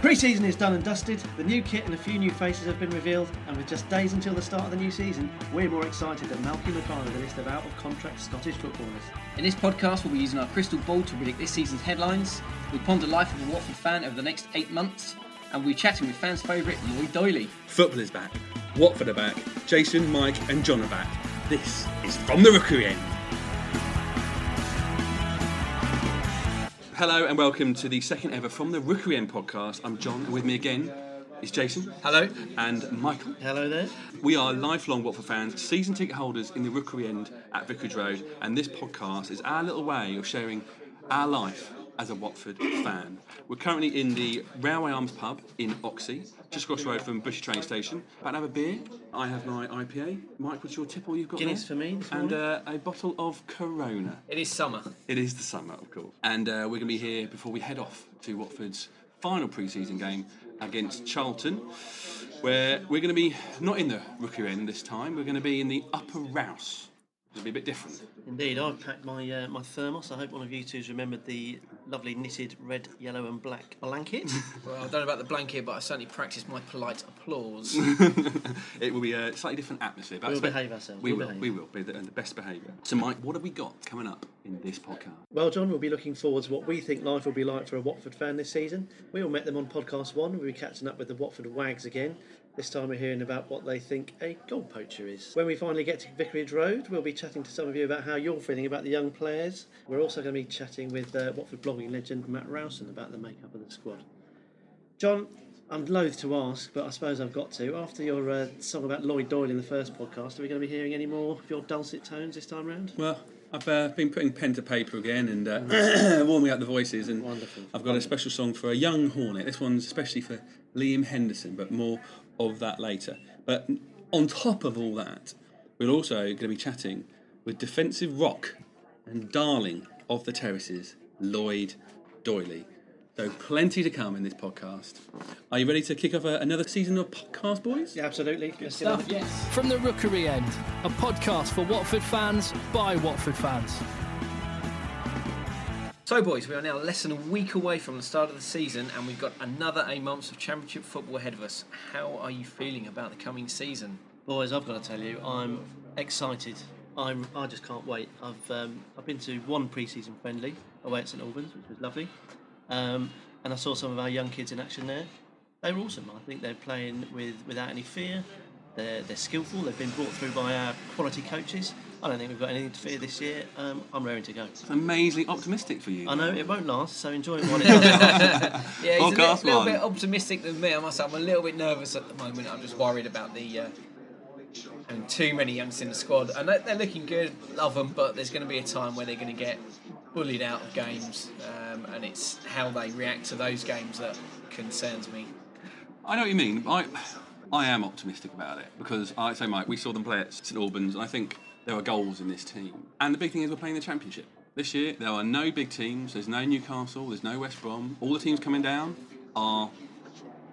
Pre-season is done and dusted, the new kit and a few new faces have been revealed, and with just days until the start of the new season, we're more excited than Malky Mackay with a list of out-of-contract Scottish footballers. In this podcast, we'll be using our crystal ball to predict this season's headlines. We'll ponder the life of a Watford fan over the next eight months, and we'll be chatting with fans' favourite Lloyd Doyley. Football is back. Watford are back. Jason, Mike, and John are back. This is From the Rookery End. Hello and welcome to the second ever From the Rookery End podcast. I'm John, and with me again is Jason. Hello. And Michael. Hello there. We are lifelong Watford fans, season ticket holders in the Rookery End at Vicarage Road, and this podcast is our little way of sharing our life as a Watford fan. We're currently in the Railway Arms pub in Oxhey, just across the road from Bushey train station. About to have a beer. I have my IPA. Mike, what's your tipple you've got Guinness there? for me And uh, a bottle of Corona. It is summer. It is the summer, of course. And uh, we're going to be here before we head off to Watford's final pre season game against Charlton, where we're going to be not in the rookie end this time, we're going to be in the upper Rous. It'll be a bit different. Indeed, I've packed my uh, my thermos. I hope one of you two's remembered the lovely knitted red, yellow, and black blanket. Well, I don't know about the blanket, but I certainly practiced my polite applause. It will be a slightly different atmosphere. But I We'll behave ourselves, We we'll will. behave. We will be the, the best behaviour. So, Mike, what have we got coming up in this podcast? Well, John, we'll be looking forward to what we think life will be like for a Watford fan this season. We all met them on podcast one. We'll be catching up with the Watford Wags again. This time we're hearing about what they think a goal poacher is. When we finally get to Vicarage Road, we'll be chatting to some of you about how you're feeling about the young players. We're also going to be chatting with uh, Watford blogging legend Matt Rowson about the makeup of the squad. John, I'm loath to ask, but I suppose I've got to. After your uh, song about Lloyd Doyley in the first podcast, are we going to be hearing any more of your dulcet tones this time round? Well, I've uh, been putting pen to paper again and uh, warming up the voices. And Wonderful. I've got a special song for a young Hornet. This one's especially for Liam Henderson, but more of that later. But on top of all that, we're also going to be chatting with defensive rock and darling of the terraces, Lloyd Doyley. So plenty to come in this podcast. Are you ready to kick off a, another season of podcast, boys? Yeah, absolutely. Let's get on Stuff, yes. From the Rookery End, a podcast for Watford fans by Watford fans. So, boys, we are now less than a week away from the start of the season, and we've got another eight months of Championship football ahead of us. How are you feeling about the coming season? Boys, I've got to tell you, I'm excited. I'm, I just can't wait. I've um, I've been to one pre-season friendly away at St Albans, which was lovely, um, and I saw some of our young kids in action there. They were awesome. I think they're playing with without any fear. They're they're skillful. They've been brought through by our quality coaches. I don't think we've got anything to fear this year. Um, I'm raring to go. It's amazingly optimistic for you. I know it won't last, so enjoy it while it lasts. Yeah, he's a little, little bit optimistic than me. I must say, I'm a little bit nervous at the moment. I'm just worried about the uh, having too many youngsters in the squad. And they're, they're looking good, love them, but there's going to be a time where they're going to get bullied out of games, um, and it's how they react to those games that concerns me. I know what you mean. I, I am optimistic about it because I say, Mike, we saw them play at St Albans, and I think there are goals in this team. And the big thing is we're playing the Championship this year. There are no big teams. There's no Newcastle. There's no West Brom. All the teams coming down are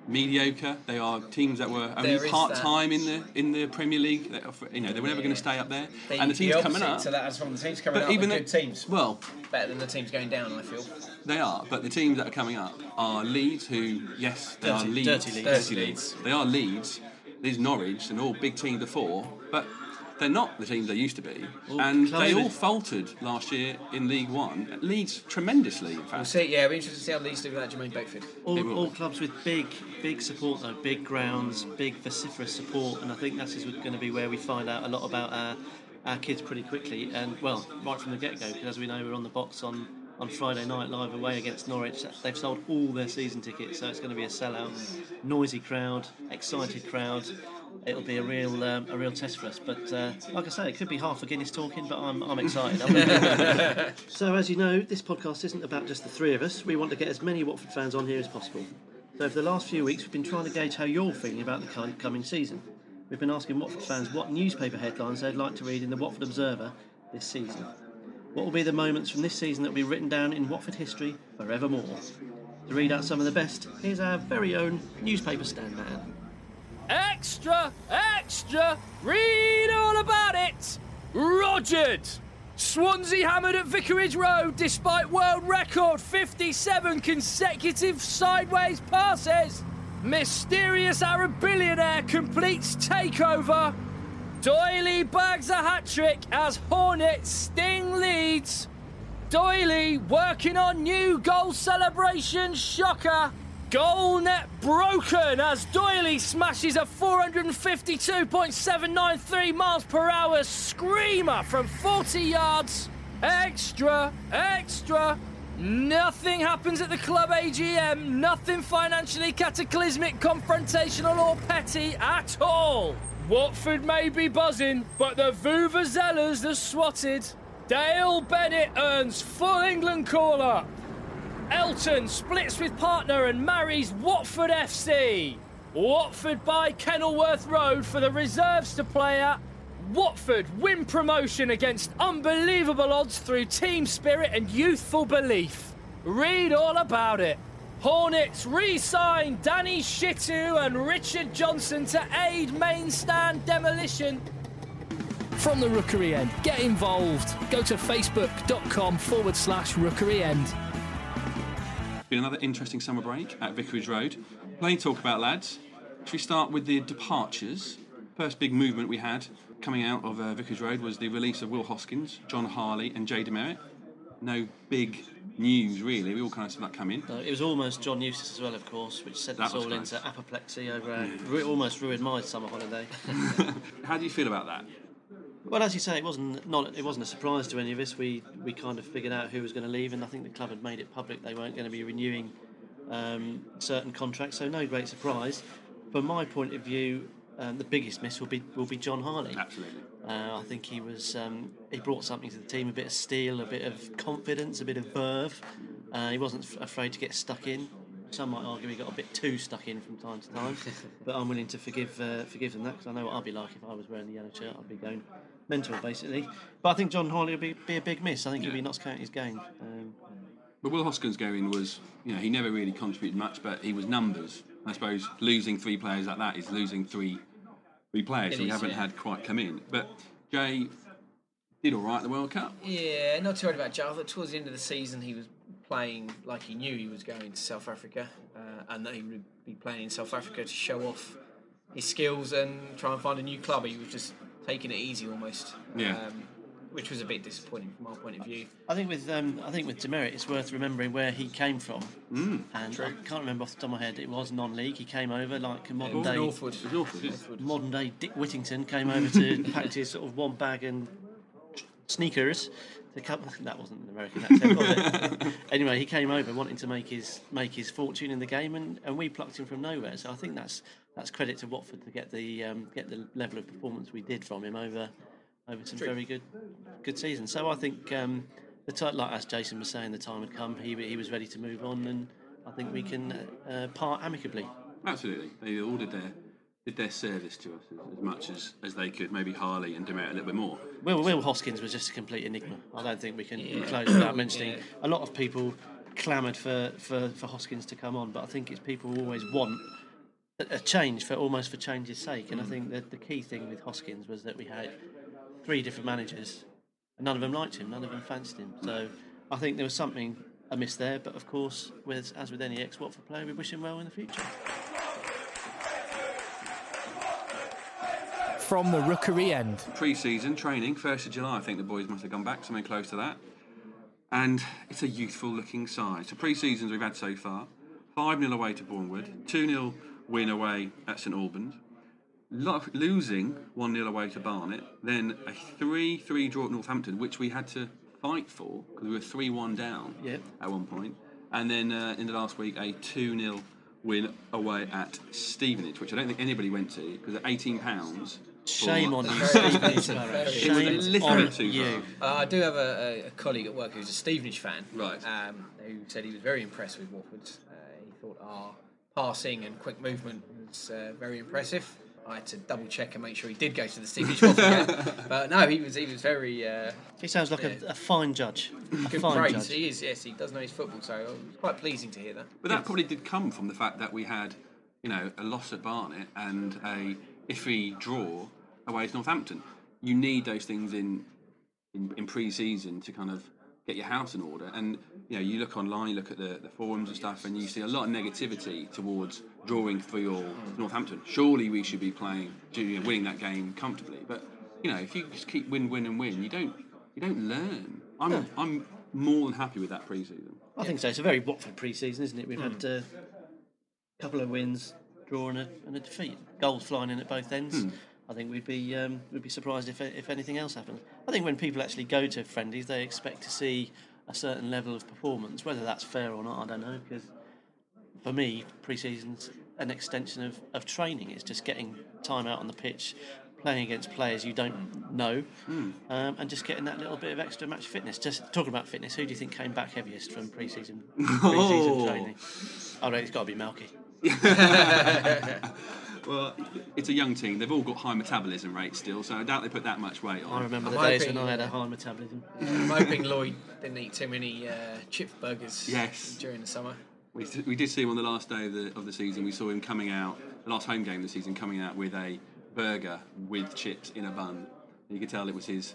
mediocre. They are teams that were only There is part time in the in the Premier League. They You know, they were never going to stay up there. The, and the teams coming up. to that as from the teams coming up, even the- good teams, Well, better than the teams going down. I feel. They are, but the teams that are coming up are Leeds, who, yes, they are Dirty- Leeds. dirty Leeds. Dirty Leeds. They are Leeds. There's Norwich, and all big teams before, but they're not the team they used to be. and clubs they all faltered last year in League One. Leeds tremendously, in We'll fact. see. Yeah, it'll be interesting to see how Leeds do without Jermaine Beckford. All, all clubs with big, big support though, big grounds, big vociferous support, and I think that is going to be where we find out a lot about our, our kids pretty quickly. And well, right from the get-go, because as we know, we're on the box on on Friday night live away against Norwich. They've sold all their season tickets, so it's going to be a sellout, noisy crowd, excited crowd. It'll be a real um, a real test for us. But uh, like I say, it could be half a Guinness talking, but I'm, I'm excited. I'm So, as you know, this podcast isn't about just the three of us. We want to get as many Watford fans on here as possible. So, for the last few weeks, we've been trying to gauge how you're feeling about the coming season. We've been asking Watford fans what newspaper headlines they'd like to read in the Watford Observer this season. What will be the moments from this season that will be written down in Watford history forevermore? To read out some of the best, here's our very own newspaper stand man. Extra, extra, read all about it. Rogered. Swansea hammered at Vicarage Road despite world record 57 consecutive sideways passes. Mysterious Arab billionaire completes takeover. Doyley bags a hat trick as Hornets sting Leeds. Doyley working on new goal celebration shocker. Goal net broken as Doyley smashes a 452.793 miles per hour screamer from 40 yards. Extra, extra. Nothing happens at the club AGM. Nothing financially cataclysmic, confrontational, or petty at all. Watford may be buzzing, but the Vuvuzelas are swatted. Dale Bennett earns full England call up. Elton splits with partner and marries Watford FC. Watford buy Kenilworth Road for the reserves to play at. Watford win promotion against unbelievable odds through team spirit and youthful belief. Read all about it. Hornets re sign Danny Shittu and Richard Johnson to aid main stand demolition. From the Rookery End, get involved. Go to facebook.com forward slash Rookery End. Been another interesting summer break at Vicarage Road. Plenty talk about, lads. Should we start with the departures? First big movement we had coming out of uh, Vicarage Road was the release of Will Hoskins, John Harley, and Jay DeMerit. No big news really. We all kind of saw that coming. No, it was almost John Eustace as well, of course, which sent That us all close. into apoplexy over ru- almost ruined my summer holiday. How do you feel about that? Well, as you say, it wasn't not it wasn't a surprise to any of us. We we kind of figured out who was going to leave, and I think the club had made it public they weren't going to be renewing um, certain contracts. So no great surprise. From my point of view, um, the biggest miss will be will be John Harley. Absolutely. Uh, I think he was um, he brought something to the team, a bit of steel, a bit of confidence, a bit of verve. Uh, he wasn't f- afraid to get stuck in. Some might argue he got a bit too stuck in from time to time, but I'm willing to forgive uh, forgive them that because I know what I'd be like if I was wearing the yellow shirt. I'd be going mental basically. But I think John Harley will be, be a big miss. I think he'll be Yeah. Notts County's gain. Um, But Will Hoskins going was, you know, he never really contributed much, but he was numbers. I suppose losing three players like that is losing three three players It who we haven't yeah. had quite come in. But Jay did all right at the World Cup. Yeah, not too worried about Joe. I thought towards the end of the season he was playing like he knew he was going to South Africa uh, and that he would be playing in South Africa to show off his skills and try and find a new club. He was just taking it easy almost. Yeah. Um, which was a bit disappointing from our point of view. I think with um, I think with DeMerit, it's worth remembering where he came from. Mm, and I can't remember off the top of my head. It was non-league. He came over like a modern day Northwood. It was awful. didn't it? modern day Dick Whittington came over to pack his sort of one bag and sneakers. To come, that wasn't an American accent, was it? anyway, he came over wanting to make his make his fortune in the game, and, and we plucked him from nowhere. So I think that's that's credit to Watford to get the um, get the level of performance we did from him over over some very good good seasons. So I think um, the ti like as Jason was saying, the time had come. He he was ready to move on, and I think we can uh, part amicably. Absolutely. They all did their did their service to us as, as much as, as they could. Maybe Harley and DeMerit a little bit more. Will, Will Hoskins was just a complete enigma. I don't think we can close without mentioning. Yeah. A lot of people clamoured for, for, for Hoskins to come on, but I think it's people who always want a- a change for almost for change's sake. And I mm. think that the key thing with Hoskins was that we had three different managers, and none of them liked him, none of them fancied him. So I think there was something amiss there. But of course, with as with any ex-Watford player, we wish him well in the future. From the Rookery End. Pre-season training, first of July. I think the boys must have gone back something close to that. And it's a youthful-looking side. So pre-seasons we've had so far: five 0 away to Bournemouth, two 0 win away at St Albans, lo- losing one 0 away to Barnet, then a three-three draw at Northampton, which we had to fight for because we were three-one down Yep. at one point. point, and then uh, in the last week a two 0 win away at Stevenage, which I don't think anybody went to because at eighteen pounds. Shame on you, Very Stephen expensive, Sparrow. very It was a Shame little on too you. Uh, I do have a, a, a colleague at work who's a Stevenage fan, Right. Um, who said he was very impressed with Watford. Uh, he thought our passing and quick movement was uh, very impressive. I had to double check and make sure he did go to the Stevenage Watford game, but no, he was he was very uh, He sounds like a, a fine judge. A good fine praise. judge. He is, yes, he does know his football, so it was quite pleasing to hear that. But that probably did come from the fact that we had, you know, a loss at Barnet and a iffy draw away to Northampton. You need those things in in, in pre-season to kind of get your house in order. And you know, you look online, you look at the, the forums and stuff, and you see a lot of negativity towards drawing three all Northampton. Surely we should be playing, winning that game comfortably. But you know, if you just keep win, win, and win, you don't you don't learn. I'm I'm more than happy with that pre-season. I think so. It's a very Watford pre-season, isn't it? We've had uh, a couple of wins, draw and a, and a defeat. Goals flying in at both ends. I think we'd be um, we'd be surprised if if anything else happens. I think when people actually go to friendlies, they expect to see a certain level of performance. Whether that's fair or not, I don't know. Because for me, pre-season's an extension of, of training. It's just getting time out on the pitch, playing against players you don't know, um, and just getting that little bit of extra match fitness. Just talking about fitness, who do you think came back heaviest from pre-season pre-season Oh. training? Oh, no, it's got to be Malky. Well, it's a young team. They've all got high metabolism rates still, so I doubt they put that much weight on. I remember I'm the days hoping- when I had a high metabolism. I'm hoping Lloyd didn't eat too many uh, chip burgers Yes. during the summer. We, we did see him on the last day of the, of the season. We saw him coming out, the last home game of the season, coming out with a burger with chips in a bun. You could tell it was his,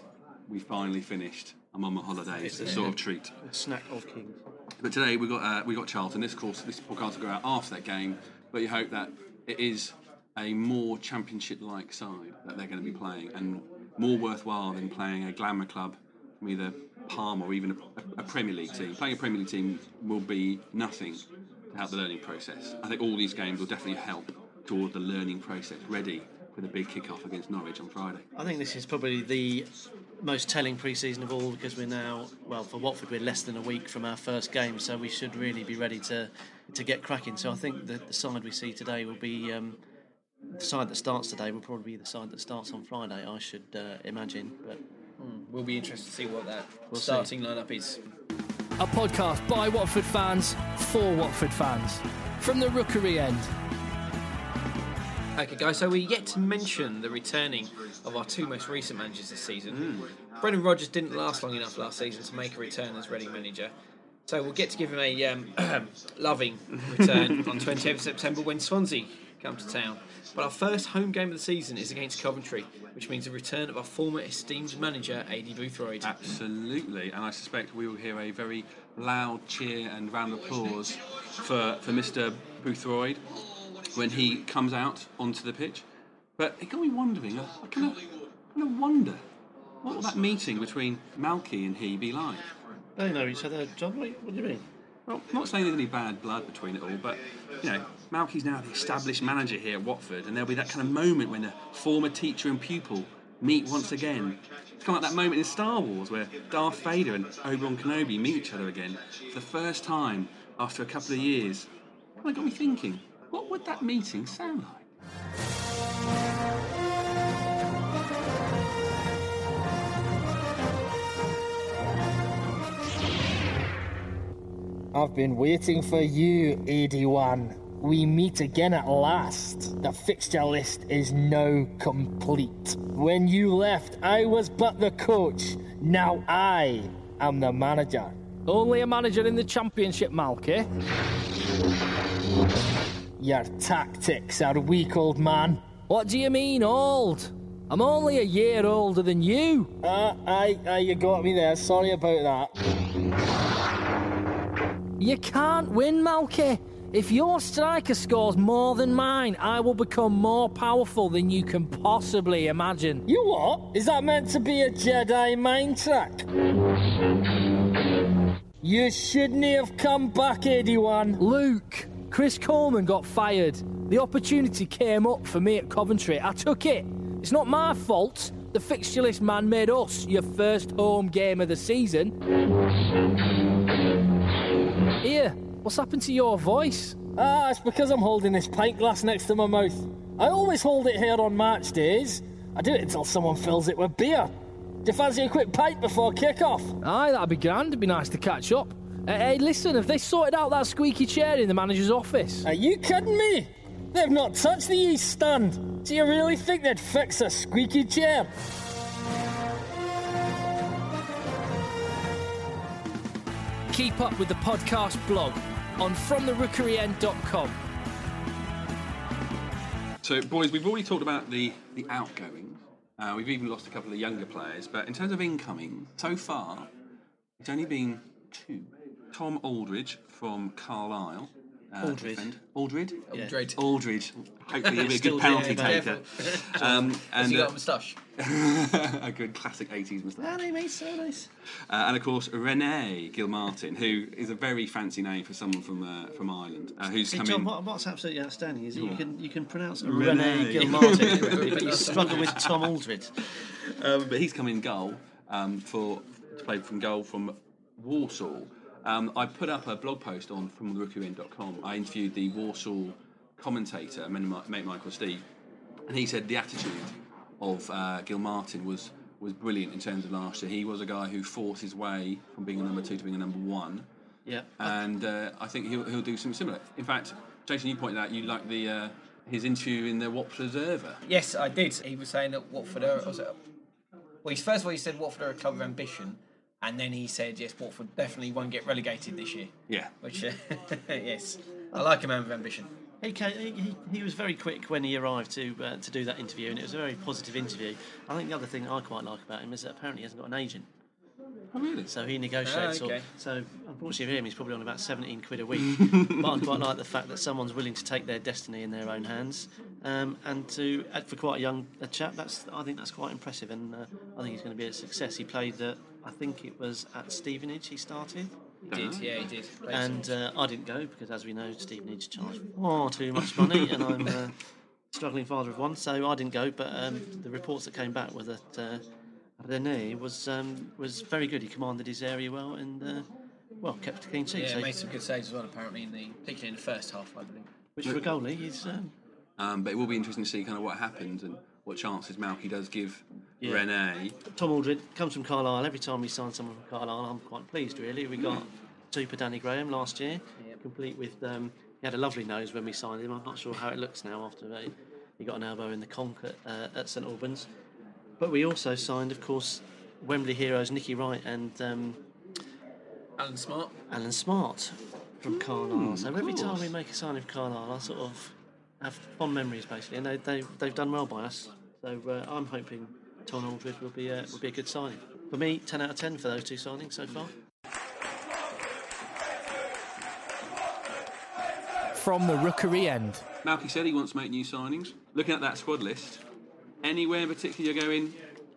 we finally finished. I'm on my holidays, It's a sort of treat. A snack of kings. But today we got uh, we got Charlton. This course, this podcast will go out after that game. But you hope that it is a more championship-like side that they're going to be playing, and more worthwhile than playing a glamour club from either Palm or even a, a Premier League team. Playing a Premier League team will be nothing to help the learning process. I think all these games will definitely help toward the learning process. Ready for the big kick-off against Norwich on Friday. I think this is probably the most telling pre-season of all because we're now, well, for Watford, we're less than a week from our first game, so we should really be ready to to get cracking. So I think the, the side we see today will be um, the side that starts today will probably be the side that starts on Friday. I should uh, imagine, but We'll be interested to see what that We'll see. starting lineup is. A podcast by Watford fans for Watford fans. From the Rookery end. Okay, guys, so we yet to mention the returning of our two most recent managers this season. Brendan Rodgers didn't last long enough last season to make a return as Reading manager. So we'll get to give him a um, loving return on 28th September when Swansea come to town. But our first home game of the season is against Coventry, which means the return of our former esteemed manager, Aidy Boothroyd. Absolutely, and I suspect we will hear a very loud cheer and round of applause for, for Mr. Boothroyd when he comes out onto the pitch. But it got me wondering, I, I kind of, kind of wonder, what will that meeting between Malky and he be like? they know each other. John, what, what do you mean? Well, I'm not saying there's any bad blood between it all, but you know, Malky's now the established manager here at Watford, and there'll be that kind of moment when the former teacher and pupil meet once again. It's kind of like that moment in Star Wars where Darth Vader and Obi-Wan Kenobi meet each other again for the first time after a couple of years. Kind of got me thinking, what would that meeting sound like? I've been waiting for you, Aidy-Wan. We meet again at last. The fixture list is now complete. When you left, I was but the coach. Now I am the manager. Only a manager in the Championship, Malky. Your tactics are weak, old man. What do you mean, old? I'm only a year older than you. Ah, aye, aye, you got me there. Sorry about that. You can't win, Malky. If your striker scores more than mine, I will become more powerful than you can possibly imagine. You what? Is that meant to be a Jedi mind track? You shouldn't have come back, Aidy-Wan. Luke, Chris Coleman got fired. The opportunity came up for me at Coventry. I took it. It's not my fault. The fixture list man made us your first home game of the season. Here, what's happened to your voice? Ah, it's because I'm holding this pint glass next to my mouth. I always hold it here on match days. I do it until someone fills it with beer. Do you fancy a quick pint before kick-off? Aye, that'd be grand. It'd be nice to catch up. Uh, hey, listen, have they sorted out that squeaky chair in the manager's office? Are you kidding me? They've not touched the East Stand. Do you really think they'd fix a squeaky chair? Keep up with the podcast blog on fromtherookeryend.com. So, boys, we've already talked about the, the outgoings. Uh, we've even lost a couple of the younger players, but in terms of incoming, so far, it's only been two. Tom Aldridge from Carlisle. Uh, Aldridge. defend- Aldridge? Yeah. Dread. Aldridge. Hopefully he'll be a good penalty doing it, taker. Careful. Um, Has and he got uh, a moustache? a good classic 80s moustache. Ah, they made so nice. Uh, and of course, Rene Gilmartin, who is a very fancy name for someone from uh, from Ireland, uh, who's Hey, come John, in. what, what's absolutely outstanding is that you can you can pronounce Renee. Rene Gilmartin correctly, but you struggle with Tom Aldred. Um, but he's come in goal um, for to play from goal from Walsall. Um, I put up a blog post on from therookeryend.com. I interviewed the Walsall commentator, mate Michael Steve, and he said the attitude of uh, Gilmartin was was brilliant in terms of last year. He was a guy who fought his way from being a number two to being a number one. Yeah. and uh, I think he'll, he'll do something similar. In fact, Jason, you pointed out you like the uh, his interview in the Watford Observer. Yes, I did. He was saying that Watford are. Was it, well, he's, first of all, he said Watford are a club of ambition, and then he said yes, Watford definitely won't get relegated this year. Yeah, Which, uh, yes, I like a man with ambition. He, came, he, he, he was very quick when he arrived to uh, to do that interview, and it was a very positive interview. I think the other thing I quite like about him is that apparently he hasn't got an agent, oh, really? so he negotiates. Ah, all- okay. so unfortunately for him, he's probably on about 17 quid a week. but I quite like the fact that someone's willing to take their destiny in their own hands, um, and to for quite a young a chap, that's I think that's quite impressive, and uh, I think he's going to be a success. He played, uh, I think it was at Stevenage. He started. He did, yeah, he did. And uh, I didn't go because, as we know, Stevenage needs to charge far too much money, and I'm a struggling father of one, so I didn't go. But um, the reports that came back were that uh, René was um, was very good. He commanded his area well, and uh, well kept a clean sheet. yeah, so, made some good saves as well. Apparently, in the particularly in the first half, I believe. which for a goalie, he's um, Um, but it will be interesting to see kind of what happens and what chances Malky does give Yeah. Renee. Tom Aldred comes from Carlisle. Every time we sign someone from Carlisle, I'm quite pleased. Really, we got super Danny Graham last year, Yep. complete with. Um, he had a lovely nose when we signed him. I'm not sure how it looks now after he, he got an elbow in the conk at, uh, at St Albans. But we also signed, of course, Wembley heroes Nicky Wright and um, Allan Smart. Allan Smart from Carlisle. so of every time we make a signing for Carlisle, I sort of have fond memories basically, and they, they, they've done well by us. So uh, I'm hoping Tom Aldridge will be a, will be a good signing. For me, 10 out of 10 for those two signings so far. From the rookery end. Malky said he wants to make new signings. Looking at that squad list, anywhere in particular you're going,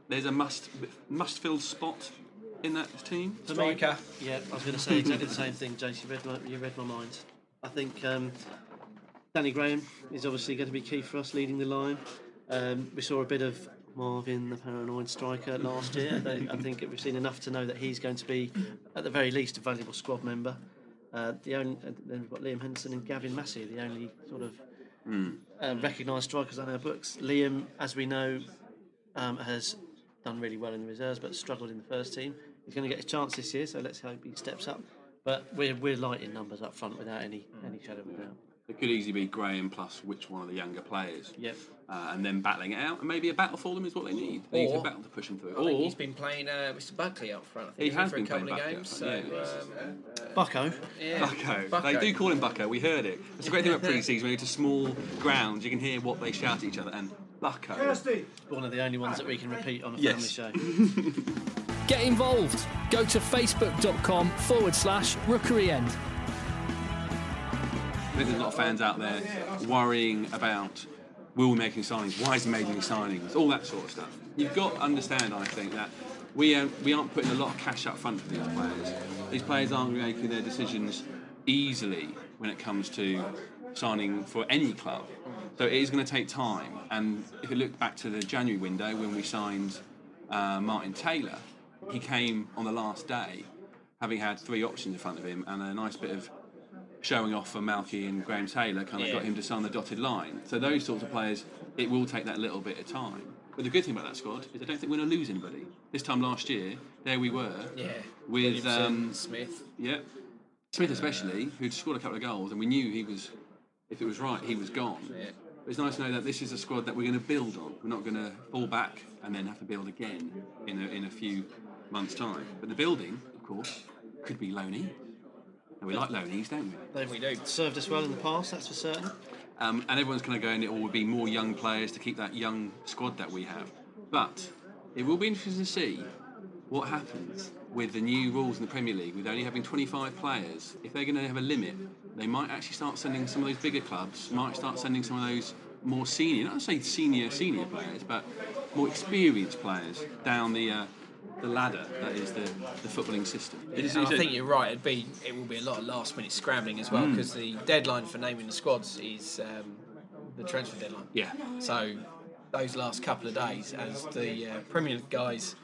there's a must must fill spot in that team. For me, Striker. yeah, I was going to say exactly the same thing, Jace. You read my, you read my mind. I think um, Danny Graham is obviously going to be key for us leading the line. Um, we saw a bit of Marvin, the paranoid striker, last year. I think we've seen enough to know that he's going to be, at the very least, a valuable squad member. Uh, the only, uh, then we've got Liam Henderson and Gavin Massey, the only sort of um, recognised strikers on our books. Liam, as we know, um, has done really well in the reserves, but struggled in the first team. He's going to get a chance this year, so let's hope he steps up. But we're, we're light in numbers up front without any any shadow of a doubt. It could easily be Graham plus which one of the younger players. Yep. Uh, and then battling it out, and maybe a battle for them is what they need. They need Or- a battle to push them through. I think Or he's been playing uh, Mr. Buckley up front. I think He hasn't has for been a couple playing of Buckley games. up So, front, um, Bucko, yeah. Bucko. Bucko. They do call him Bucko. We heard it. It's a great thing about pre-season. When you go to small grounds, you can hear what they shout at each other. And Bucko. one of the only ones that we can repeat on a Yes. family show. Get involved. Go to facebook.com forward slash rookery end. I think there's a lot of fans out there worrying about will we making signings? Why is he making these signings? All that sort of stuff. You've got to understand, I think, that we um, we aren't putting a lot of cash up front for these players. These players aren't making their decisions easily when it comes to signing for any club. So it is going to take time. And if you look back to the January window when we signed uh, Martin Taylor, he came on the last day, having had three options in front of him and a nice bit of showing off for Malky and Graham Taylor kind of Yeah. got him to sign the dotted line. So those sorts of players, it will take that little bit of time. But the good thing about that squad is I don't think we're going to lose anybody. This time last year, there we were Yeah. with um, Smith. yeah, Smith especially, who'd scored a couple of goals, and we knew he was, if it was right, he was gone. Yeah. It's nice to know that this is a squad that we're going to build on. We're not going to fall back and then have to build again in a, in a few months' time. But the building, of course, could be loanee. And we like loanees, don't we? They've We do. served us well in the past, that's for certain. Um, and everyone's going to go in. It will be more young players to keep that young squad that we have. But But it will be interesting to see what happens with the new rules in the Premier League, with only having 25 players. If they're going to have a limit, they might actually start sending some of those bigger clubs, might start sending some of those more senior, not to say senior, senior players, but more experienced players down the. Uh, the ladder that is the, the footballing system. It is- I it's a- think you're right. It'd be it will be a lot of last minute scrambling as well Mm. because the deadline for naming the squads is um, the transfer deadline. yeah, So those last couple of days, as the uh, Premier League guys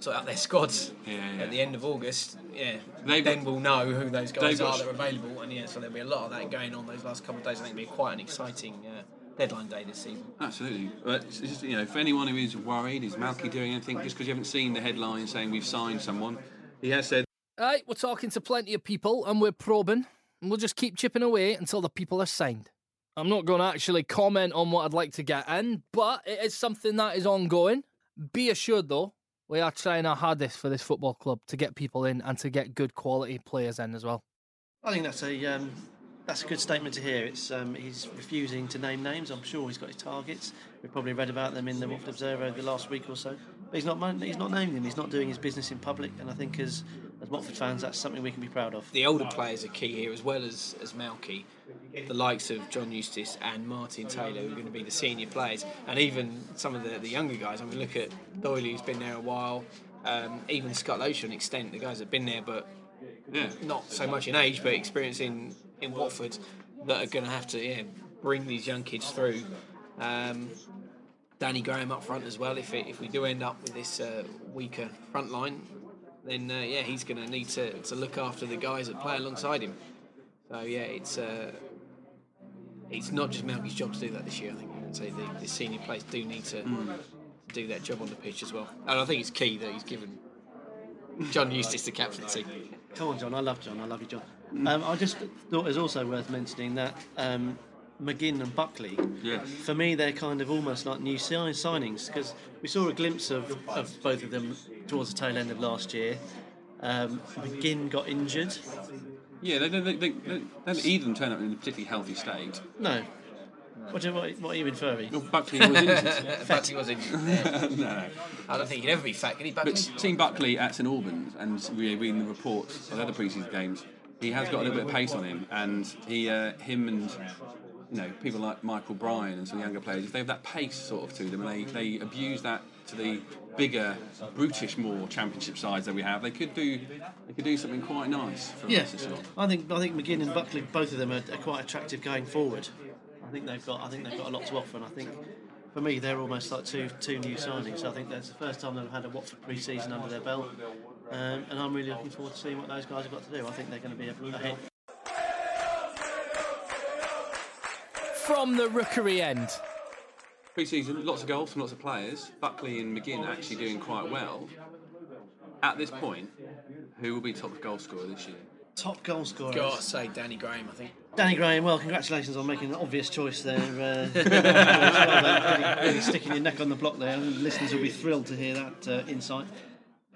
sort out their squads Yeah, yeah. at the end of August, yeah, They've then we'll know who those guys are got- that are available, and yeah, so there'll be a lot of that going on those last couple of days. I think it'll be quite an exciting uh, deadline day this season. Absolutely. But just, you know, for anyone who is worried, is Malky doing anything just because you haven't seen the headline saying we've signed someone? He has said Aye, we're talking to plenty of people and we're probing, and we'll just keep chipping away until the people are signed. I'm not going to actually comment on what I'd like to get in, but it is something that is ongoing. Be assured, though, we are trying our hardest for this football club to get people in and to get good quality players in as well. I think that's a um, that's a good statement to hear. It's um, he's refusing to name names. I'm sure he's got his targets. We've probably read about them in the Watford Observer over the last week or so. But he's not he's not naming them. He's not doing his business in public. And I think as as Watford fans, that's something we can be proud of. The older players are key here as well as as Malky. The likes of John Eustace and Martin Taylor who are going to be the senior players, and even some of the, the younger guys. I mean, look at Doyley who's been there a while. Um, even Scott Lowe to an extent, the guys that have been there, but Yeah. not so much in age, but experience in, Watford that are going to have to yeah, bring these young kids through. Um, Danny Graham up front as well. If it, if we do end up with this uh, weaker front line, then uh, yeah, he's going to need to to look after the guys that play alongside him. So yeah, it's uh, it's not just Malky's job to do that this year. I think so the, the senior players do need to, to do that job on the pitch as well. And I think it's key that he's given John Eustace the captaincy. Come on, John. I love John. I love you, John. Um, I just thought it was also worth mentioning that um, McGinn and Buckley, Yeah. for me, they're kind of almost like new si- signings because we saw a glimpse of, of both of them towards the tail end of last year. Um, McGinn got injured. Yeah, they, they, they, they, they, they either of them turn up in a particularly healthy state. No. What, do, what, what are you inferring? Well, Buckley was injured. Buckley was injured. No, no. I don't think he can ever be fat, can he? Buckley? But seeing Buckley at St Albans and re- reading the reports of other pre-season games, he has got a little bit of pace on him, and he, uh, him and you know people like Michael Bryan and some younger players, if they have that pace sort of to them, and they, they abuse that to the bigger, brutish, more championship sides that we have, they could do they could do something quite nice for Yeah. I think I think McGinn and Buckley, both of them are, are quite attractive going forward. I think they've got I think they've got a lot to offer, and I think for me they're almost like two two new signings. I think that's the first time they've had a Watford pre-season under their belt, um, and I'm really looking forward to seeing what those guys have got to do. I think they're going to be a, a hit. From the rookery end. Pre-season, lots of goals from lots of players. Buckley and McGinn actually doing quite well. At this point, who will be top goal scorer this year? Top goal scorer. Got to say Danny Graham, I think. Danny Graham, well, congratulations on making an obvious choice there. Uh, well really, really sticking your neck on the block there. Listeners will be thrilled to hear that uh, insight.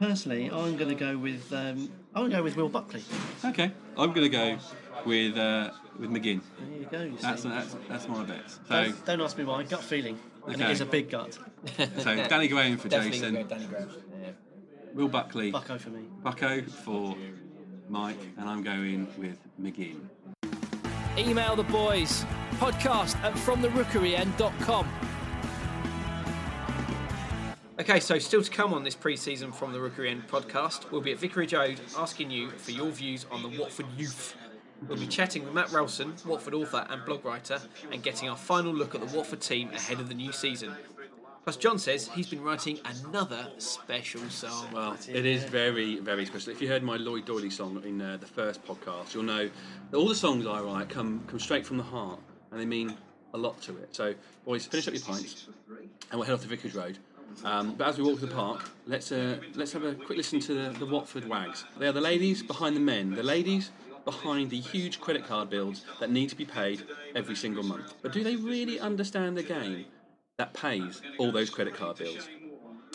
Personally, I'm going to go with um, I'm going to go with Will Buckley. Okay, I'm going to go with uh, with McGinn. There you go. You see. That's, that's that's my bet. So don't, don't ask me why. Gut feeling, and Okay. it is a big gut. so Danny Graham for Definitely Jason, gonna go Danny Graham. Yeah. Will Buckley, Bucko for me. Bucko for Mike, and I'm going with McGinn. Email the boys. Podcast at fromtherookeryend.com. Okay, so still to come on this pre-season from the Rookery End podcast, we'll be at Vicarage Road asking you for your views on the Watford youth. We'll be chatting with Matt Rowson, Watford author and blog writer, and getting our final look at the Watford team ahead of the new season. Plus, John says he's been writing another special song. Well, it is very, very special. If you heard my Lloyd Doyley song in uh, the first podcast, you'll know that all the songs I write come come straight from the heart, and they mean a lot to it. So, boys, finish up your pints, and we'll head off to Vicarage Road. Um, but as we walk to the park, let's uh, let's have a quick listen to the, the Watford Wags. They are the ladies behind the men. The ladies behind the huge credit card bills that need to be paid every single month. But do they really understand the game that pays all those credit card bills?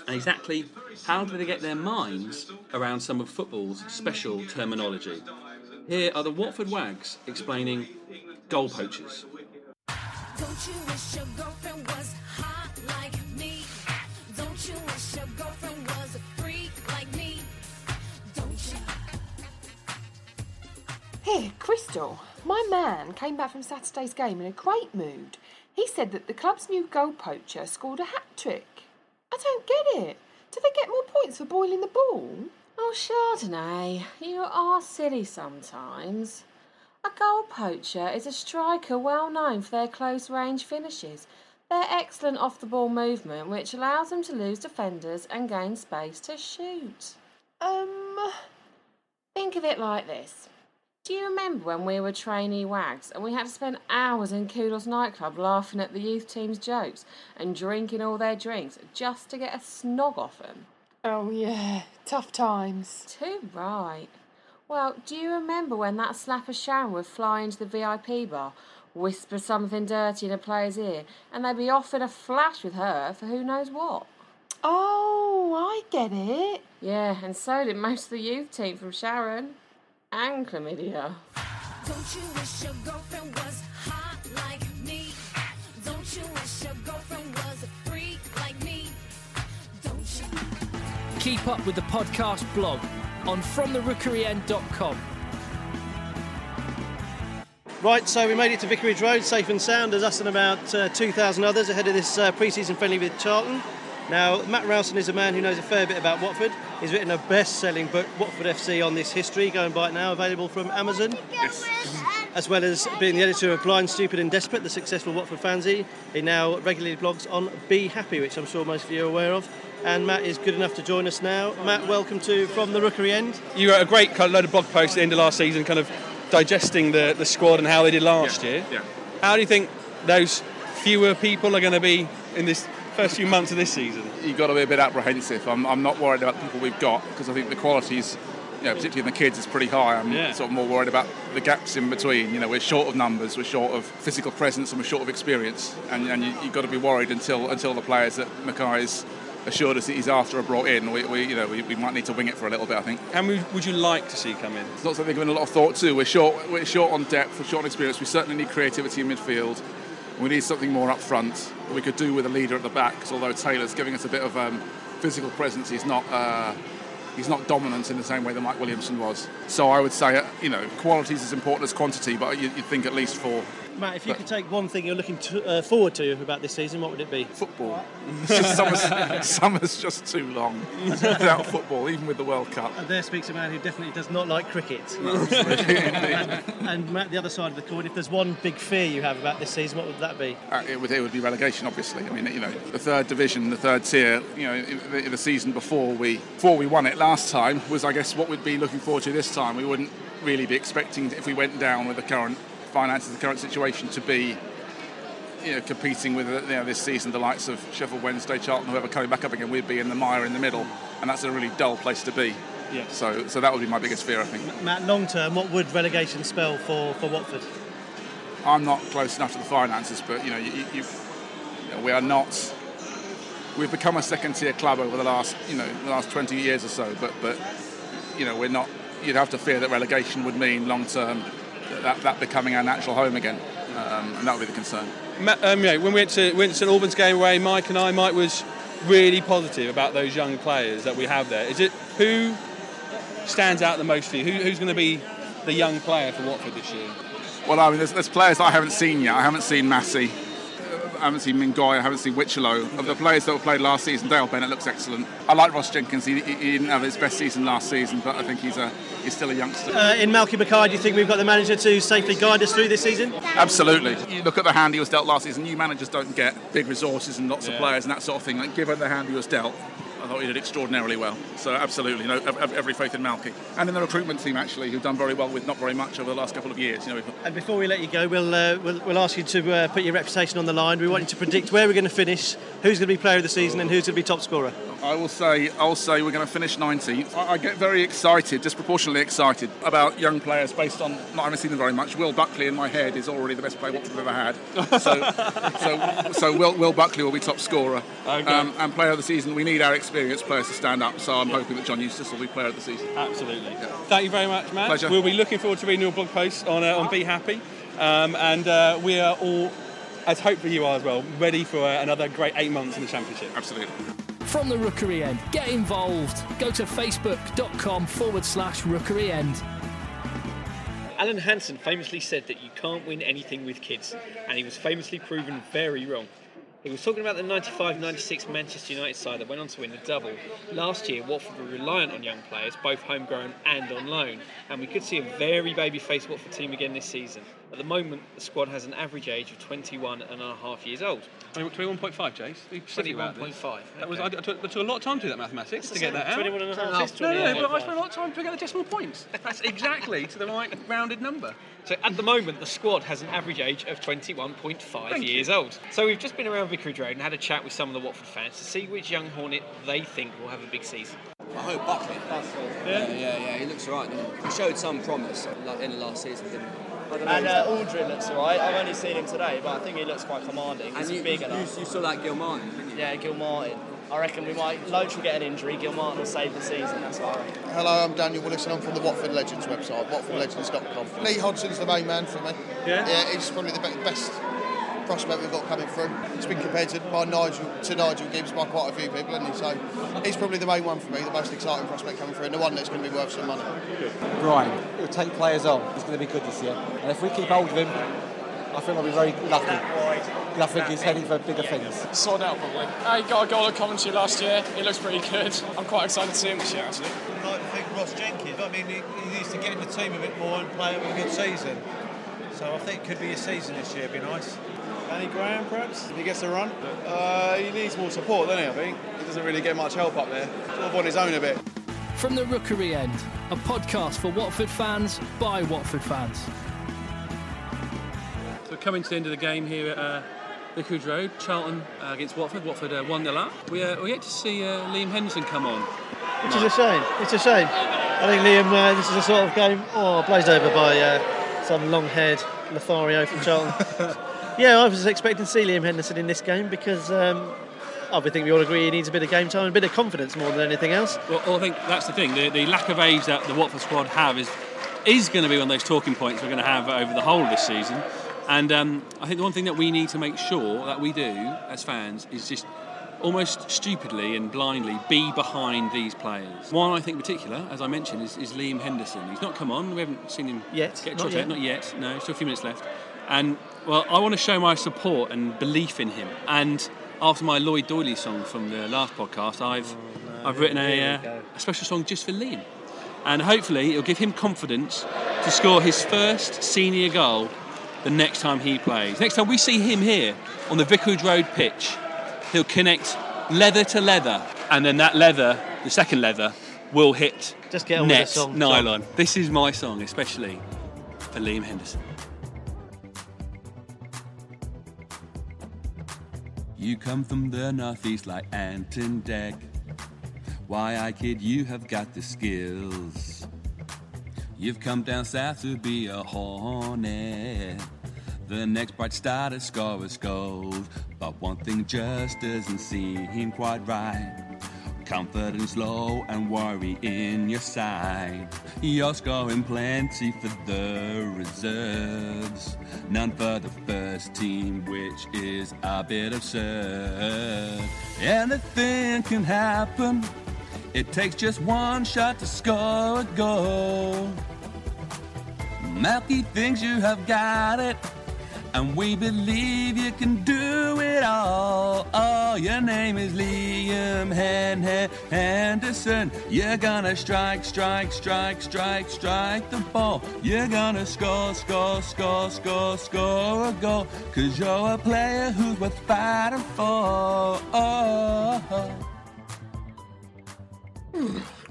And exactly how do they get their minds around some of football's special terminology? Here are the Watford Wags explaining goal poachers. Don't you wish your girlfriend was Crystal, my man came back from Saturday's game in a great mood. He said that the club's new goal poacher scored a hat trick. I don't get it. Do they get more points for boiling the ball? Oh, Chardonnay, you are silly sometimes. A goal poacher is a striker well known for their close range finishes. Their excellent off the ball movement, which allows them to lose defenders and gain space to shoot. Um, Think of it like this. Do you remember when we were trainee wags and we had to spend hours in Kudos nightclub laughing at the youth team's jokes and drinking all their drinks just to get a snog off them? oh yeah, tough times. Too right. Well, do you remember when that slapper Sharon would fly into the VIP bar, whisper something dirty in a player's ear, and they'd be off in a flash with her for who knows what? Oh, I get it. Yeah, and so did most of the youth team from Sharon. And chlamydia. Don't you wish your girlfriend was hot like me? Don't you wish your girlfriend was a freak like me? Don't you? Keep up with the podcast blog on fromtherookeryend.com. Right, so we made it to Vicarage Road, safe and sound, as us and about uh, 2,000 others ahead of this uh, pre-season friendly with Charlton. Now, Matt Rowson is a man who knows a fair bit about Watford. He's written a best-selling book, Watford FC, on this history. Go and buy it now, available from Amazon. Yes. As well as being the editor of Blind, Stupid and Desperate, the successful Watford fanzine, he now regularly blogs on Be Happy, which I'm sure most of you are aware of. And Matt is good enough to join us now. Matt, welcome to From the Rookery End. You wrote a great kind of load of blog posts at the end of last season, kind of digesting the, the squad and how they did last year. yeah. How do you think those fewer people are going to be in this first few months of this season? You've got to be a bit apprehensive. I'm, I'm not worried about the people we've got because I think the quality's, you know, particularly in the kids, is pretty high. I'm Yeah. sort of more worried about the gaps in between. You know, we're short of numbers, we're short of physical presence, and we're short of experience. And, and you, you've got to be worried until until the players that Mackay's assured us that he's after are brought in. We, we you know, we, we might need to wing it for a little bit. I think. And would you like to see come in? It's not something giving a lot of thought to. We're short. We're short on depth. We're short on experience. We certainly need creativity in midfield. We need something more up front. We could do with a leader at the back. 'cause although Taylor's giving us a bit of um, physical presence, he's not. Uh, he's not dominant in the same way that Mike Williamson was. So I would say, uh, you know, quality is as important as quantity, but you, you'd think at least four. Matt, if you could take one thing you're looking to, uh, forward to about this season, what would it be? Football. Just summer's, summer's just too long without football, even with the World Cup. And there speaks a man who definitely does not like cricket. and Matt, the other side of the coin, if there's one big fear you have about this season, what would that be? Uh, it, would, it would be relegation, obviously. I mean, you know, the third division, the third tier. You know, the, the season before we before we won it last time was, I guess, what we'd be looking forward to this time. We wouldn't really be expecting if we went down with the current finances, the current situation, to be. You know, competing with you know, this season, the likes of Sheffield Wednesday, Charlton, whoever coming back up again, we'd be in the mire in the middle, and that's a really dull place to be. Yeah. So, so that would be my biggest fear, I think. Matt, long term, what would relegation spell for, for Watford? I'm not close enough to the finances, but you know, you, you, you know, we are not. We've become a second-tier club over the last, you know, the last 20 years or so. But, but, you know, we're not. You'd have to fear that relegation would mean long-term that, that becoming our natural home again, um, and that would be the concern. Um, know, when we went to, went to St Albans game away, Mike and I, Mike was really positive about those young players that we have there. Is it who stands out the most for you? Who, who's going to be the young player for Watford this year? Well, I mean, there's, there's players I haven't seen yet. I haven't seen Massey. I haven't seen Mingoia, I haven't seen Whichelow. Of the players that were played last season, Dale Bennett looks excellent. I like Ross Jenkins. He, he he didn't have his best season last season, but I think he's a he's still a youngster. Uh, in Malky Mackay, do you think we've got the manager to safely guide us through this season? Absolutely. You look at the hand he was dealt last season. New managers don't get big resources and lots Yeah. of players and that sort of thing. Like, given the hand he was dealt, I thought he did extraordinarily well. So absolutely, ev- ev- every faith in Malky and in the recruitment team actually, who've done very well with not very much over the last couple of years. You know, And before we let you go, we'll, uh, we'll, we'll ask you to uh, put your reputation on the line. We want you to predict where we're going to finish, who's going to be player of the season, and who's going to be top scorer. I will say, I'll say we're going to finish 19th. I, I get very excited, disproportionately excited about young players based on not having seen them very much. Will Buckley in my head is already the best player Watford have ever had. So, so, so Will, Will Buckley will be top scorer. Okay. Um, and player of the season, we need our experienced players to stand up. So I'm hoping that John Eustace will be player of the season. Absolutely. Thank you very much, Matt. Pleasure. We'll be looking forward to reading your blog post on, uh, on Be Happy. Um, and uh, we are all, as hopefully you are as well, ready for uh, another great eight months in the Championship. Absolutely. From the Rookery End, get involved. Go to facebook.com forward slash Rookery End. Alan Hansen famously said that you can't win anything with kids, and he was famously proven very wrong. He was talking about the 95 96 Manchester United side that went on to win the double. Last year, Watford were reliant on young players, both homegrown and on loan, and we could see a very baby faced Watford team again this season. At the moment, the squad has an average age of 21 and a half years old. 21.5, Jace. Be specific about this. 21.5. That was, I. I, took, I took a lot of time to do that mathematics to get that out. 21 and a half No, no, but I spent a lot of time to get the decimal points. That's exactly to the right rounded number. So at the moment, the squad has an average age of 21.5 Thank you. years old. So we've just been around Vicarage Road and had a chat with some of the Watford fans to see which young Hornet they think will have a big season. I hope Buckley. Yeah, yeah, yeah. He looks alright. doesn't He He showed some promise in the last season, didn't he? And uh, Aldrin looks alright. I've only seen him today, but I think he looks quite commanding. And He's you, big you, enough. you saw that Gilmartin, didn't you? Yeah, Gilmartin. I reckon we might. Loach will get an injury. Gilmartin will save the season. That's what I reckon. Hello, I'm Daniel Willis and I'm from the Watford Legends website, watfordlegends.com. Lee Hodson's the main man for me. Yeah? Yeah, he's probably the best prospect we've got coming through. He's been compared to, by Nigel, to Nigel Gibbs by quite a few people, hasn't he? So he's probably the main one for me, the most exciting prospect coming through and the one that's going to be worth some money. Bryan, he'll take players on. He's going to be good this year. And if we keep hold of him, I think I'll be very lucky. And I think he's heading for bigger things. Sorted out probably. He got a goal at Coventry last year. He looks pretty good. I'm quite excited to see him this year actually. I'd like to think Ross Jenkins. I mean, he, he needs to get in the team a bit more and play a good season. So I think it could be a season this year. It'd be nice. Danny Graham, perhaps, if he gets a run. Uh, he needs more support, doesn't he, I think? He doesn't really get much help up there. Sort of on his own a bit. From the Rookery End, a podcast for Watford fans by Watford fans. We're coming to the end of the game here at uh, Vicarage Road, Charlton uh, against Watford. Watford uh, 1 0 up. We, uh, we yet to see uh, Liam Henderson come on. Which is a shame. It's a shame. I think Liam, uh, this is a sort of game, oh, blazed over by uh, some long-haired Lothario from Charlton. yeah, I was expecting to see Liam Henderson in this game because um, I think we all agree he needs a bit of game time, and a bit of confidence more than anything else. Well, well, I think that's the thing. The, the lack of age that the Watford squad have is is going to be one of those talking points we're going to have over the whole of this season. And um, I think the one thing that we need to make sure that we do as fans is just almost stupidly and blindly be behind these players. One I think in particular, as I mentioned, is, is Liam Henderson. He's not come on. We haven't seen him Yet, get not yet. out. Not yet. No, still a few minutes left. And well, I want to show my support and belief in him. And after my Lloyd Doyley song from the last podcast, I've I've written a, uh, a special song just for Liam. And hopefully it'll give him confidence to score his first senior goal the next time he plays. Next time we see him here on the Vicarage Road pitch, he'll connect leather to leather, and then that leather, the second leather, will hit Just get on with the net song, Tom. nylon. This is my song, especially for Liam Henderson. You come from the northeast like Ant and Dec. Why, I kid, you have got the skills. You've come down south to be a hornet. The next bright star to score a gold. But one thing just doesn't seem quite right. Confidence low and worry in your side. You're scoring plenty for the reserves. None for the first team, which is a bit absurd. Anything can happen. It takes just one shot to score a goal. Malky thinks you have got it, and we believe you can do it all. Oh, your name is Liam Hen- Hen- Henderson. You're gonna strike, strike, strike, strike, strike the ball. You're gonna score, score, score, score, score a goal. Cause you're a player who's worth fighting for. Oh.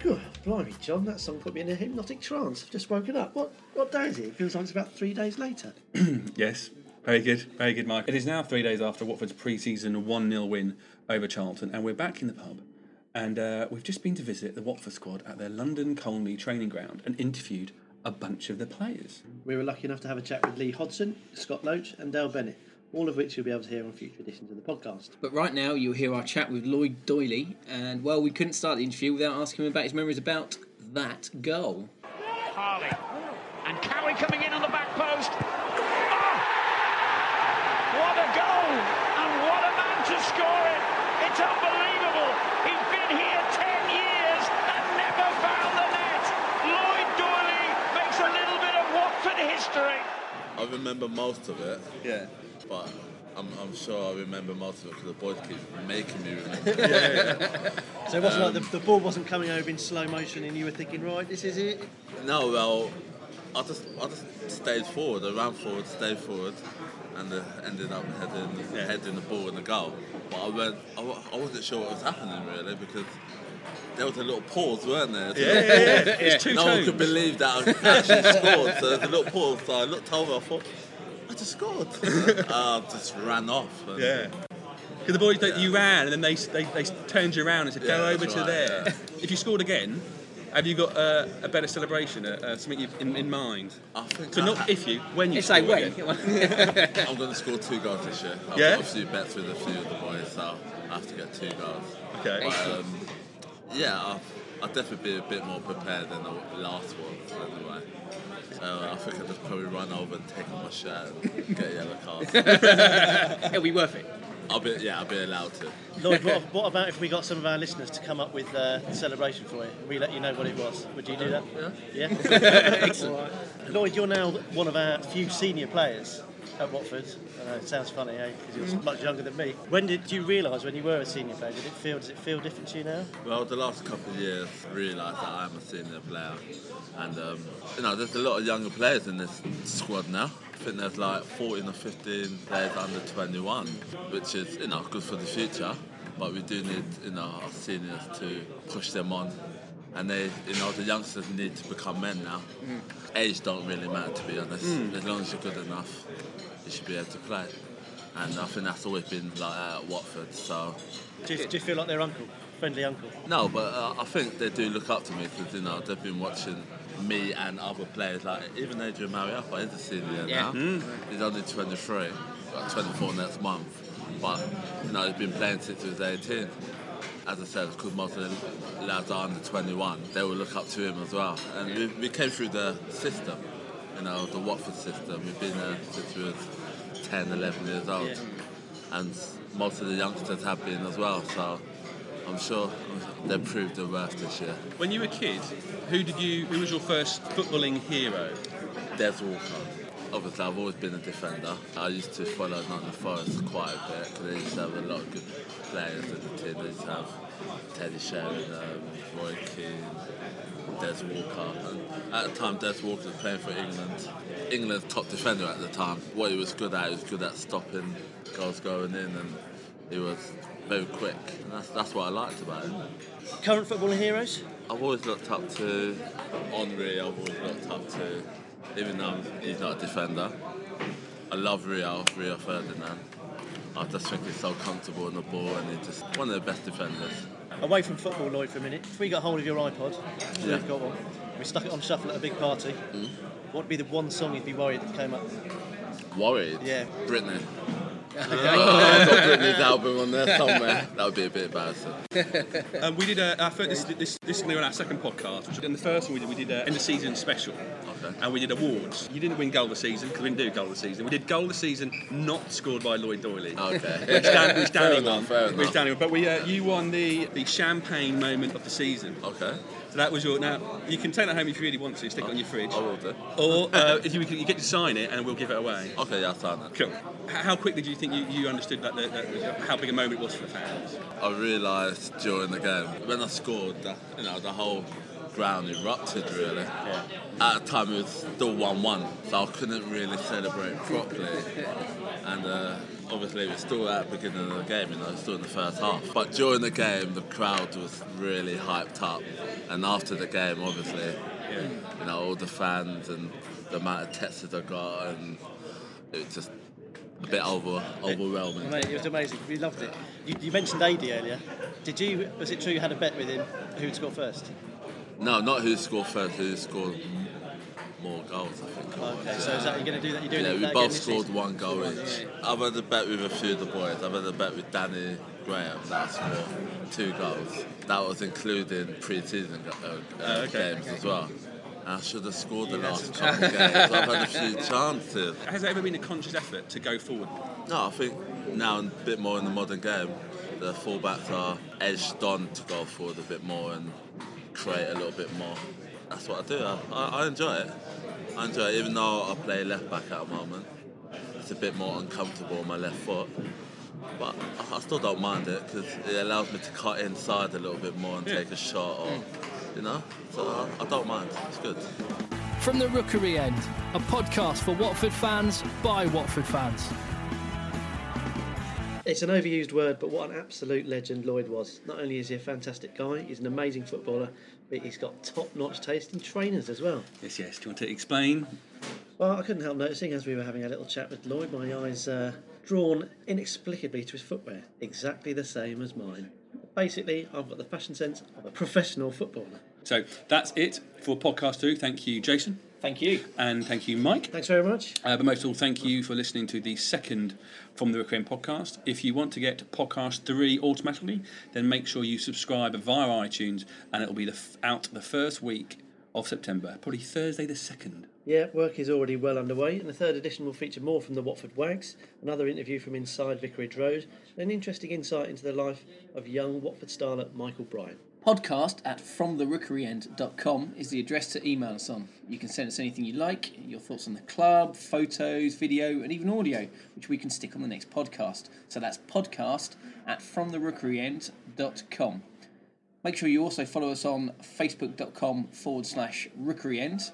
God, blimey, John, that song put me in a hypnotic trance. I've just woken up. What what day is it? It feels like it's about three days later. Yes, very good, very good, Mike. It is now three days after Watford's pre-season 1-0 win over Charlton, and we're back in the pub. And uh, we've just been to visit the Watford squad at their London Colney training ground and interviewed a bunch of the players. We were lucky enough to have a chat with Lee Hodson, Scott Loach, and Dale Bennett, all of which you'll be able to hear on future editions of the podcast. But right now, you'll hear our chat with Lloyd Doyley, and well, we couldn't start the interview without asking him about his memories about that goal. Harley. And Cowie coming in on the back post. What a goal! And what a man to score it! It's unbelievable! He's been here 10 years and never found the net! Lloyd Doyley makes a little bit of Watford history. I remember most of it. Yeah. But I'm, I'm sure I remember most of it because the boys keep making me remember. Yeah, So it wasn't Um, like the, the ball wasn't coming over in slow motion and you were thinking, right, this is it. No, well, I just I just stayed forward. I ran forward, stayed forward, and uh, ended up heading heading the ball in the goal. But I went, I, I wasn't sure what was happening really because. There was a little pause, weren't there? Yeah, yeah, yeah. It's two no one could believe that I actually scored. So there was a little pause. So I looked over. I thought, I just scored. I just ran off. And Yeah. Because the boys, that you ran and then they, they, they turned you around and said, Yeah, go over to right, there. yeah. If you scored again, have you got uh, a better celebration, uh, uh, something you've in, in mind? I think so I not ha- if you, when you It's score like again. I'm going to score two goals this year. I've Yeah? got a few bets with a few of the boys, so I have to get two goals. Okay. But, um, yeah, I'll, I'll definitely be a bit more prepared than the last one, anyway. So I think I'll just probably run over and take off my shirt and get a yellow card. It'll be worth it. I'll be, yeah, I'll be allowed to. Lloyd, what, what about if we got some of our listeners to come up with uh, a celebration for you? We let you know what it was. Would you do that? Yeah. Yeah. Excellent. Lloyd, you're now one of our few senior players at Watford. I know it sounds funny, eh? Because you're Mm. much younger than me. When did you realise when you were a senior player? Did it feel? Does it feel different to you now? Well, the last couple of years, realised that I'm a senior player, and um, you know, there's a lot of younger players in this squad now. I think there's like 14 or 15 players under 21, which is you know good for the future. But we do need you know our seniors to push them on, and they you know the youngsters need to become men now. Age don't really matter to be honest. Mm. As long as you're good enough, you should be able to play. And I think that's always been like at Watford. So Do you, do you feel like their uncle, friendly uncle? no, but uh, I think they do look up to me because you know they've been watching me and other players. Like even Adrian Mariappa is a senior Yeah. now. Mm. He's only 23, well, 24 next month. But you know he's been playing since he was 18. As I said, because most of the lads are under 21, they will look up to him as well. And we, we came through the system, you know, the Watford system. We've been there since we were 10, 11 years old. Yeah. And most of the youngsters have been as well. So I'm sure they proved their worth this year. When you were a kid, who did you? Who was your first footballing hero? Des Walker. Obviously, I've always been a defender. I used to follow Nottingham Forest quite a bit because they used to have a lot of good players in the team. They used to have Teddy Sheringham, Roy Keane, Des Walker. And at the time, Des Walker was playing for England. England's top defender at the time. What he was good at, he was good at stopping goals going in, and he was very quick. And that's, that's what I liked about him. Current footballing heroes? I've always looked up to Henry. I've always looked up to, even though he's not a defender. I love Rio, Rio Ferdinand. I just think he's so comfortable on the ball and he's just one of the best defenders. Away from football, Lloyd, for a minute. If we got hold of your iPod, Yeah. we've got one, we stuck it on shuffle at a big party. Hmm? What would be the one song you'd be worried that came up? Worried? Yeah. Britney. Oh, I've got Britney's album on there somewhere. That would be a bit embarrassing. um, we did a, our first, this, this, this is going to be on our second podcast. Which, and the first one we did, we did a end of season special. Okay. And we did awards. You didn't win goal of the season because we didn't do goal of the season. We did goal of the season not scored by Lloyd Doyley. Okay. Which, Dan, which Danny won. Which. Danny won. But we, uh, you won the, the champagne moment of the season. Okay. So that was your. Now you can take that home if you really want to. Stick it on your fridge. I will do. Or uh, if you, you get to sign it and we'll give it away. Okay, yeah, I'll sign it. Cool. How quickly do you think you, you understood that, that, that, how big a moment it was for the fans? I realised during the game when I scored that you know the whole ground erupted really. At the time it was still one-one, so I couldn't really celebrate properly. And uh, obviously it was still at the beginning of the game, you know, it was still in the first half. But during the game, the crowd was really hyped up, and after the game, obviously, you know, all the fans and the amount of texts I got, and it was just a bit over overwhelming. Mate, it was amazing. We loved it. You, you mentioned AD earlier. Did you? Was it true you had a bet with him who would score first? No, not who scored first, who scored more goals, I think. Okay, so is that you're going to do that? You're doing yeah, we both scored season? one goal each. I've had a bet with a few of the boys. I've had a bet with Danny Graham that scored two goals. That was including pre-season uh, uh, Oh, okay. games as well. I should have scored the last couple of games. I've had a few chances. Has there ever been a conscious effort to go forward? No, I think now a bit more in the modern game, the fullbacks are edged on to go forward a bit more and create a little bit more. that's what I do. I, I, I enjoy it. I enjoy it, even though I play left back at the moment. It's a bit more uncomfortable on my left foot. But I, I still don't mind it because it allows me to cut inside a little bit more and take a shot, or you know. So I, I don't mind. It's good. From the Rookery End, a podcast for Watford fans by Watford fans. It's an overused word, but what an absolute legend Lloyd was. Not only is he a fantastic guy, he's an amazing footballer, but he's got top-notch taste in trainers as well. Yes, yes. Do you want to explain? Well, I couldn't help noticing as we were having a little chat with Lloyd, my eyes uh, drawn inexplicably to his footwear, exactly the same as mine. Basically, I've got the fashion sense of a professional footballer. So that's it for podcast two. Thank you, Jason. Thank you. And thank you, Mike. Thanks very much. Uh, but most of all, thank you for listening to the second from the Rookery End podcast. If you want to get podcast three automatically, then make sure you subscribe via iTunes, and it'll be the f- out the first week of September, probably Thursday the second. Yeah, work is already well underway, and the third edition will feature more from the Watford Wags, another interview from inside Vicarage Road, and an interesting insight into the life of young Watford starlet Michael Bryan. Podcast at fromtherookeryend.com is the address to email us on. You can send us anything you like, your thoughts on the club, photos, video, and even audio, which we can stick on the next podcast. So that's podcast at fromtherookeryend.com. Make sure you also follow us on facebook.com forward slash rookeryend,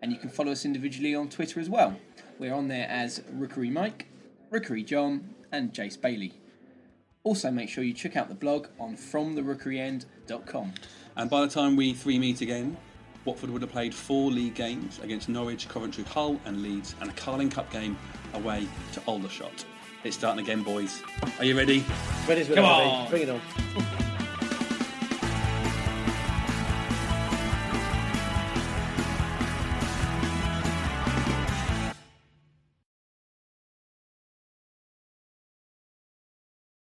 and you can follow us individually on Twitter as well. We're on there as Rookery Mike, Rookery John, and Jace Bailey. Also, make sure you check out the blog on fromtherookeryend.com. And by the time we three meet again, Watford would have played four league games against Norwich, Coventry, Hull, and Leeds, and a Carling Cup game away to Aldershot. It's starting again, boys. Are you ready? Ready as we'll Come ever be. on. Bring it on.